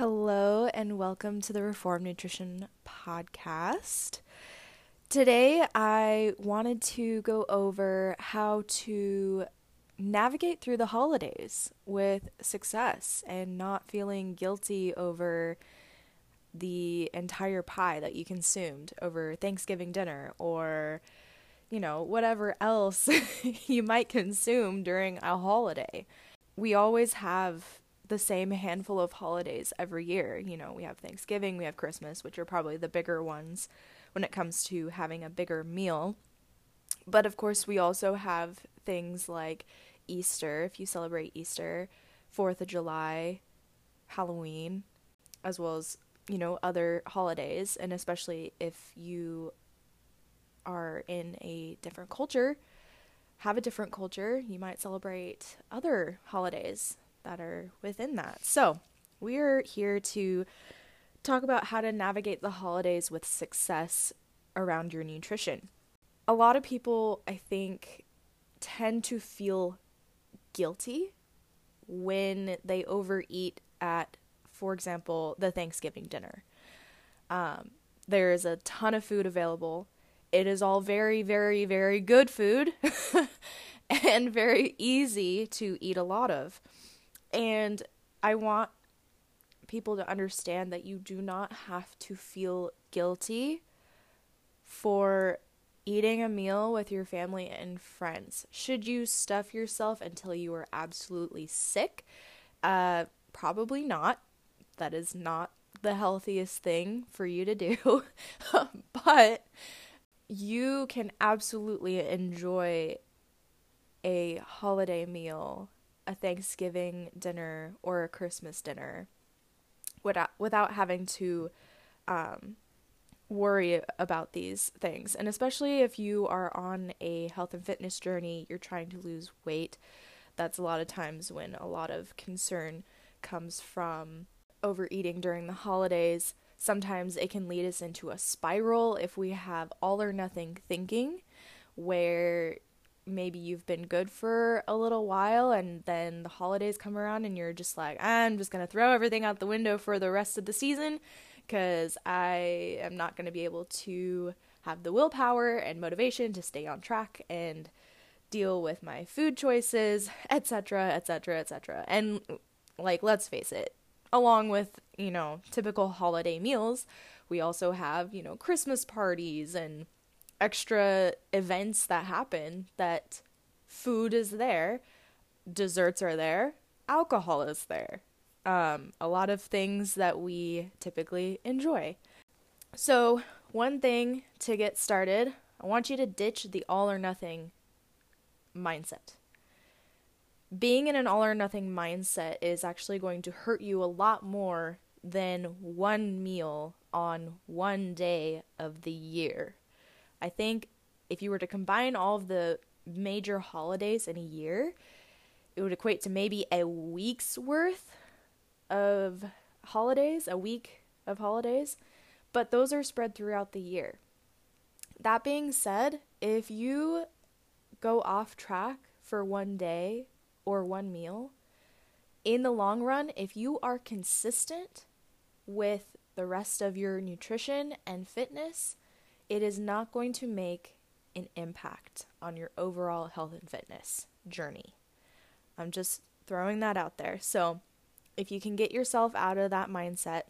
Hello, and welcome to the Reform Nutrition Podcast. Today, I wanted to go over how to navigate through the holidays with success and not feeling guilty over the entire pie that you consumed over Thanksgiving dinner or, you know, whatever else you might consume during a holiday. We always have the same handful of holidays every year. You know, we have Thanksgiving, we have Christmas, which are probably the bigger ones when it comes to having a bigger meal. But of course, we also have things like Easter, if you celebrate Easter, 4th of July, Halloween, as well as, you know, other holidays. And especially if you are in a different culture, have a different culture, you might celebrate other holidays that are within that. So, we're here to talk about how to navigate the holidays with success around your nutrition. A lot of people, I think, tend to feel guilty when they overeat at, for example, the Thanksgiving dinner. Um, there is a ton of food available. It is all very, very, very good food and very easy to eat a lot of. And I want people to understand that you do not have to feel guilty for eating a meal with your family and friends. Should you stuff yourself until you are absolutely sick? Uh, probably not. That is not the healthiest thing for you to do. but you can absolutely enjoy a holiday meal a Thanksgiving dinner or a Christmas dinner without without having to um, worry about these things. And especially if you are on a health and fitness journey, you're trying to lose weight. That's a lot of times when a lot of concern comes from overeating during the holidays. Sometimes it can lead us into a spiral if we have all or nothing thinking, where maybe you've been good for a little while and then the holidays come around and you're just like, I'm just going to throw everything out the window for the rest of the season because I am not going to be able to have the willpower and motivation to stay on track and deal with my food choices, etc., etc., etc. And like let's face it, along with, you know, typical holiday meals, we also have, you know, Christmas parties and extra events that happen that food is there, desserts are there, alcohol is there. Um, a lot of things that we typically enjoy. So, one thing to get started, I want you to ditch the all or nothing mindset. Being in an all or nothing mindset is actually going to hurt you a lot more than one meal on one day of the year. I think if you were to combine all of the major holidays in a year, it would equate to maybe a week's worth of holidays, a week of holidays, but those are spread throughout the year. That being said, if you go off track for one day or one meal, in the long run, if you are consistent with the rest of your nutrition and fitness, it is not going to make an impact on your overall health and fitness journey. I'm just throwing that out there. So, if you can get yourself out of that mindset,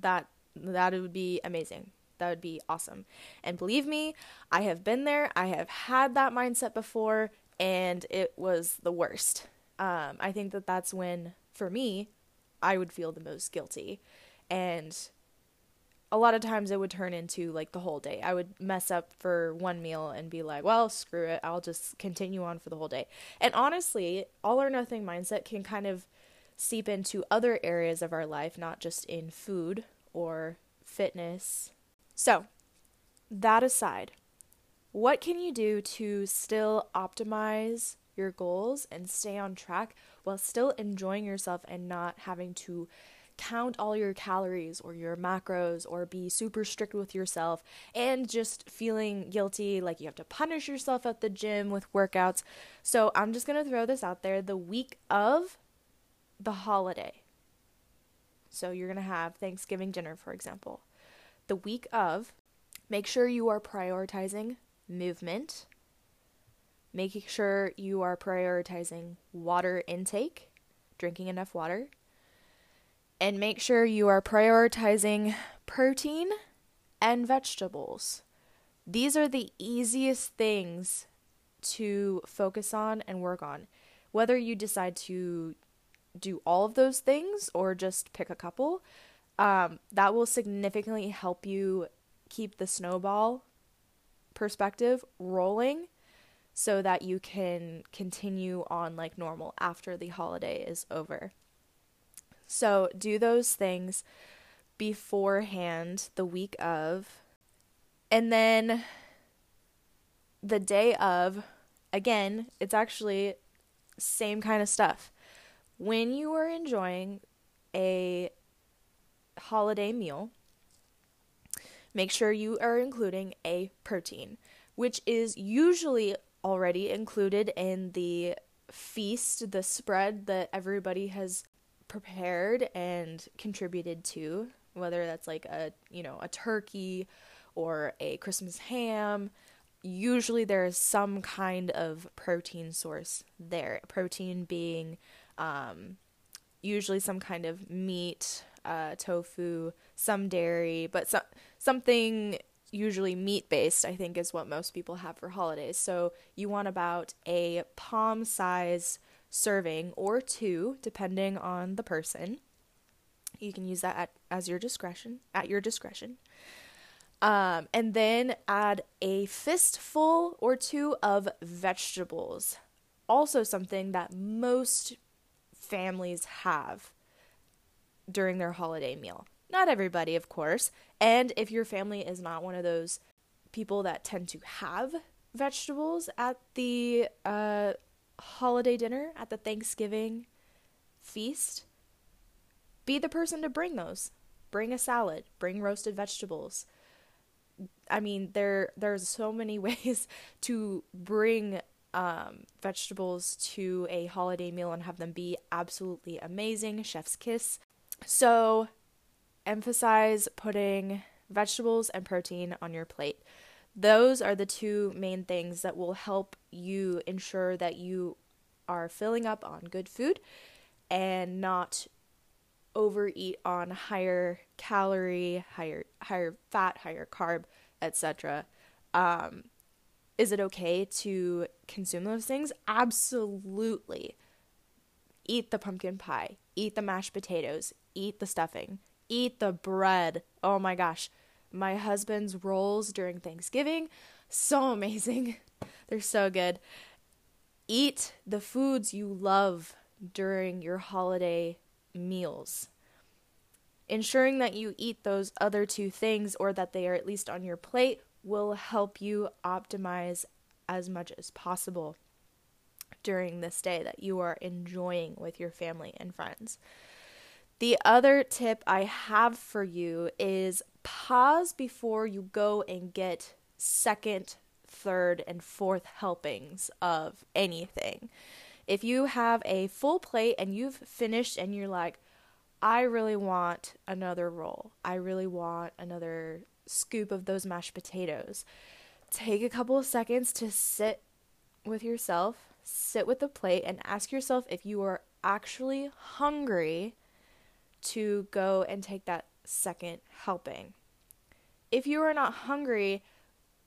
that that would be amazing. That would be awesome. And believe me, I have been there. I have had that mindset before, and it was the worst. Um, I think that that's when, for me, I would feel the most guilty. And a lot of times it would turn into like the whole day. I would mess up for one meal and be like, well, screw it. I'll just continue on for the whole day. And honestly, all or nothing mindset can kind of seep into other areas of our life, not just in food or fitness. So, that aside, what can you do to still optimize your goals and stay on track while still enjoying yourself and not having to count all your calories or your macros or be super strict with yourself and just feeling guilty like you have to punish yourself at the gym with workouts. So I'm just going to throw this out there the week of the holiday. So you're going to have Thanksgiving dinner, for example. The week of, make sure you are prioritizing movement, making sure you are prioritizing water intake, drinking enough water, and make sure you are prioritizing protein and vegetables. These are the easiest things to focus on and work on. Whether you decide to do all of those things or just pick a couple, um, that will significantly help you keep the snowball perspective rolling so that you can continue on like normal after the holiday is over. So, do those things beforehand, the week of, and then the day of, again, it's actually same kind of stuff. When you are enjoying a holiday meal, make sure you are including a protein, which is usually already included in the feast, the spread that everybody has prepared and contributed to, whether that's like a, you know, a turkey or a Christmas ham. Usually there is some kind of protein source there. Protein being um, usually some kind of meat, uh, tofu, some dairy, but so- something usually meat based, I think, is what most people have for holidays. So you want about a palm size serving or two, depending on the person. You can use that at, as your discretion, at your discretion. Um, and then add a fistful or two of vegetables. Also, something that most families have during their holiday meal. Not everybody, of course. And if your family is not one of those people that tend to have vegetables at the uh, holiday dinner, at the Thanksgiving feast, be the person to bring those. Bring a salad, bring roasted vegetables. I mean, there there's so many ways to bring um, vegetables to a holiday meal and have them be absolutely amazing. Chef's kiss. So, emphasize putting vegetables and protein on your plate. Those are the two main things that will help you ensure that you are filling up on good food and not overeat on higher calorie, higher higher fat, higher carb, etc. Um, is it okay to consume those things? Absolutely. Eat the pumpkin pie, eat the mashed potatoes, eat the stuffing, eat the bread. Oh my gosh. My husband's rolls during Thanksgiving, so amazing. They're so good. Eat the foods you love during your holiday meals. Ensuring that you eat those other two things or that they are at least on your plate will help you optimize as much as possible during this day that you are enjoying with your family and friends. The other tip I have for you is pause before you go and get second, third, and fourth helpings of anything. If you have a full plate and you've finished and you're like, I really want another roll, I really want another scoop of those mashed potatoes, take a couple of seconds to sit with yourself, sit with the plate, and ask yourself if you are actually hungry to go and take that second helping. If you are not hungry,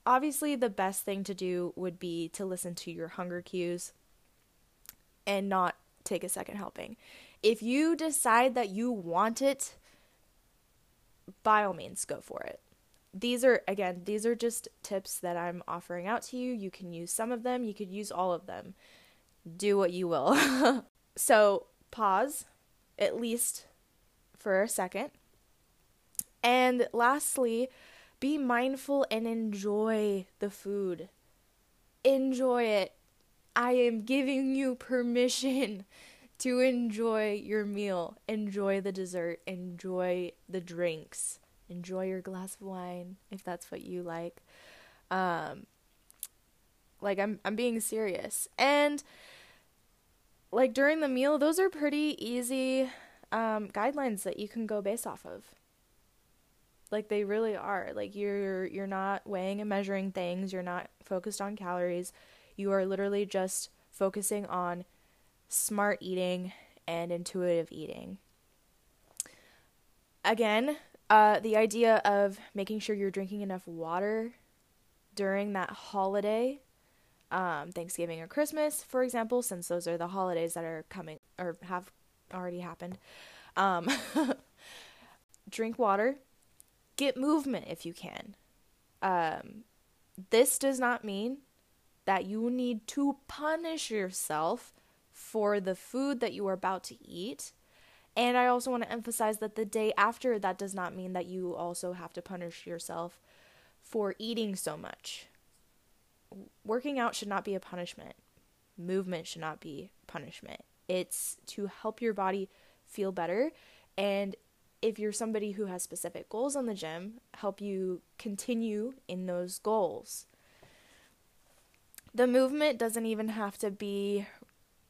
obviously the best thing to do would be to listen to your hunger cues and not take a second helping. If you decide that you want it, by all means, go for it. These are, again, these are just tips that I'm offering out to you. You can use some of them, you could use all of them. Do what you will. so, pause, at least for a second. And lastly, be mindful and enjoy the food. Enjoy it. I am giving you permission to enjoy your meal. Enjoy the dessert. Enjoy the drinks. Enjoy your glass of wine if that's what you like. Um, like I'm I'm being serious. And like during the meal, those are pretty easy um, guidelines that you can go base off of. Like they really are. Like you're you're not weighing and measuring things. You're not focused on calories. You are literally just focusing on smart eating and intuitive eating. Again, uh, the idea of making sure you're drinking enough water during that holiday, um, Thanksgiving or Christmas, for example, since those are the holidays that are coming or have already happened. Um, drink water, get movement if you can. Um, this does not mean that you need to punish yourself for the food that you are about to eat. And I also want to emphasize that the day after, that does not mean that you also have to punish yourself for eating so much. Working out should not be a punishment, movement should not be punishment. It's to help your body feel better. And if you're somebody who has specific goals on the gym, help you continue in those goals. The movement doesn't even have to be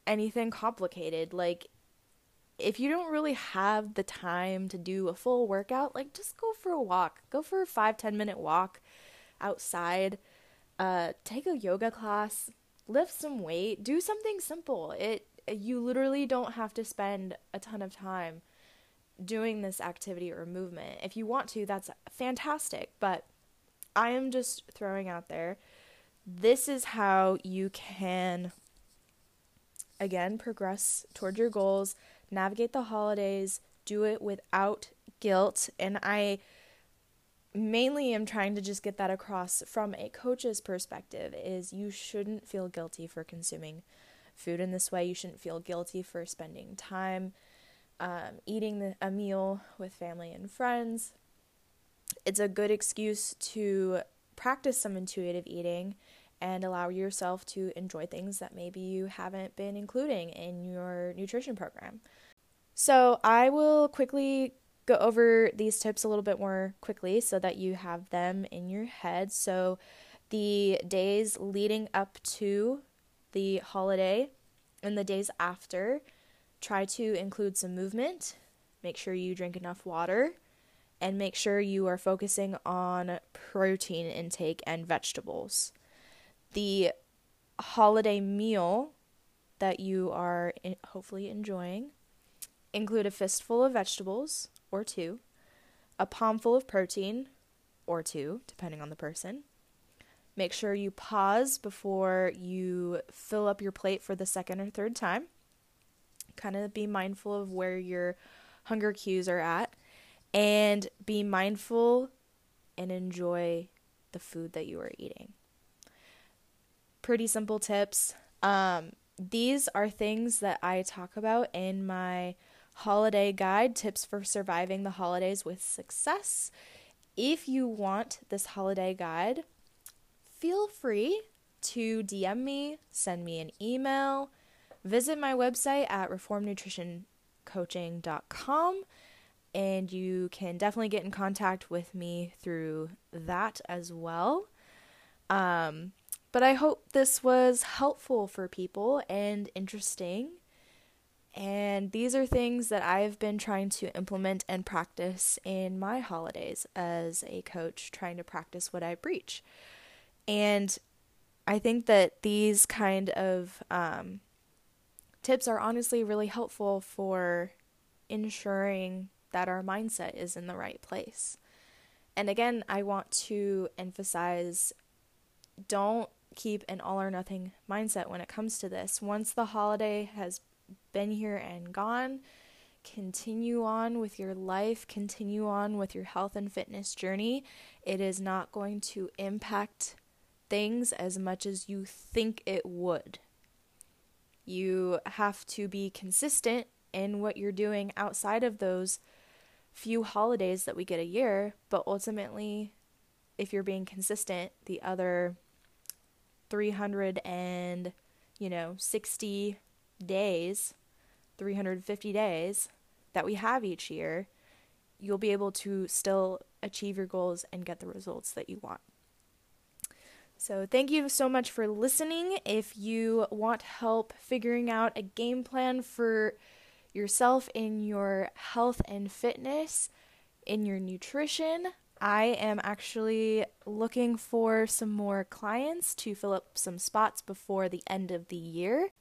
anything complicated. Like, if you don't really have the time to do a full workout, like, just go for a walk. Go for a five, ten minute walk outside. Uh, take a yoga class, lift some weight, do something simple. It you literally don't have to spend a ton of time doing this activity or movement. If you want to, that's fantastic, but I am just throwing out there this is how you can again progress toward your goals, navigate the holidays, do it without guilt, and I mainly am trying to just get that across from a coach's perspective is you shouldn't feel guilty for consuming food in this way. You shouldn't feel guilty for spending time um, eating the, a meal with family and friends. It's a good excuse to practice some intuitive eating and allow yourself to enjoy things that maybe you haven't been including in your nutrition program. So, I will quickly go over these tips a little bit more quickly so that you have them in your head. So, the days leading up to the holiday and the days after, try to include some movement. Make sure you drink enough water and make sure you are focusing on protein intake and vegetables. The holiday meal that you are hopefully enjoying include a fistful of vegetables or two, a palmful of protein or two, depending on the person, Make sure you pause before you fill up your plate for the second or third time. Kind of be mindful of where your hunger cues are at and be mindful and enjoy the food that you are eating. Pretty simple tips. Um, these are things that I talk about in my holiday guide tips for surviving the holidays with success. If you want this holiday guide, feel free to DM me, send me an email, visit my website at reformnutritioncoaching.com, and you can definitely get in contact with me through that as well. Um, but I hope this was helpful for people and interesting. And these are things that I've been trying to implement and practice in my holidays as a coach, trying to practice what I preach. And I think that these kind of um, tips are honestly really helpful for ensuring that our mindset is in the right place. And again, I want to emphasize don't keep an all or nothing mindset when it comes to this. Once the holiday has been here and gone, continue on with your life, continue on with your health and fitness journey. It is not going to impact things as much as you think it would. You have to be consistent in what you're doing outside of those few holidays that we get a year, but ultimately, if you're being consistent, the other 300 and, you know, 60 days, 350 days that we have each year, you'll be able to still achieve your goals and get the results that you want. So, thank you so much for listening. If you want help figuring out a game plan for yourself in your health and fitness, in your nutrition. I am actually looking for some more clients to fill up some spots before the end of the year.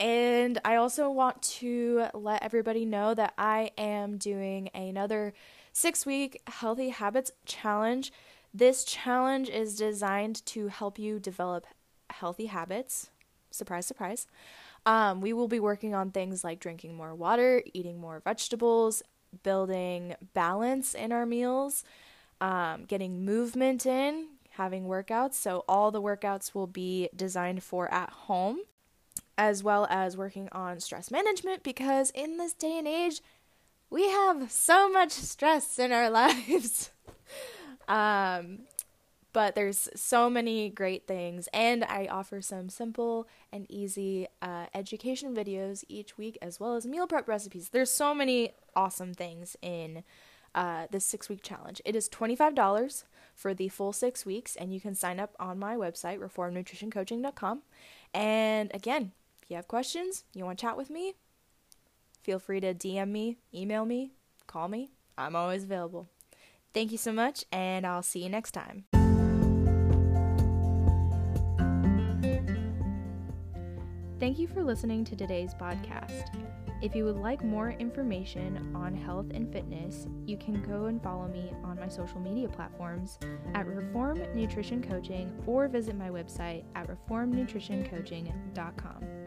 And I also want to let everybody know that I am doing another six week healthy habits challenge. This challenge is designed to help you develop healthy habits. Surprise, surprise. Um, we will be working on things like drinking more water, eating more vegetables, building balance in our meals, um, getting movement in, having workouts. So, all the workouts will be designed for at home, as well as working on stress management because in this day and age, we have so much stress in our lives. Um, but there's so many great things, and I offer some simple and easy uh, education videos each week, as well as meal prep recipes. There's so many awesome things in uh, this six week challenge. It is $25 for the full six weeks, and you can sign up on my website, reformnutritioncoaching.com. And again, if you have questions, you want to chat with me, feel free to DM me, email me, call me. I'm always available. Thank you so much, and I'll see you next time. Thank you for listening to today's podcast. If you would like more information on health and fitness, you can go and follow me on my social media platforms at Reform Nutrition Coaching or visit my website at reformnutritioncoaching.com.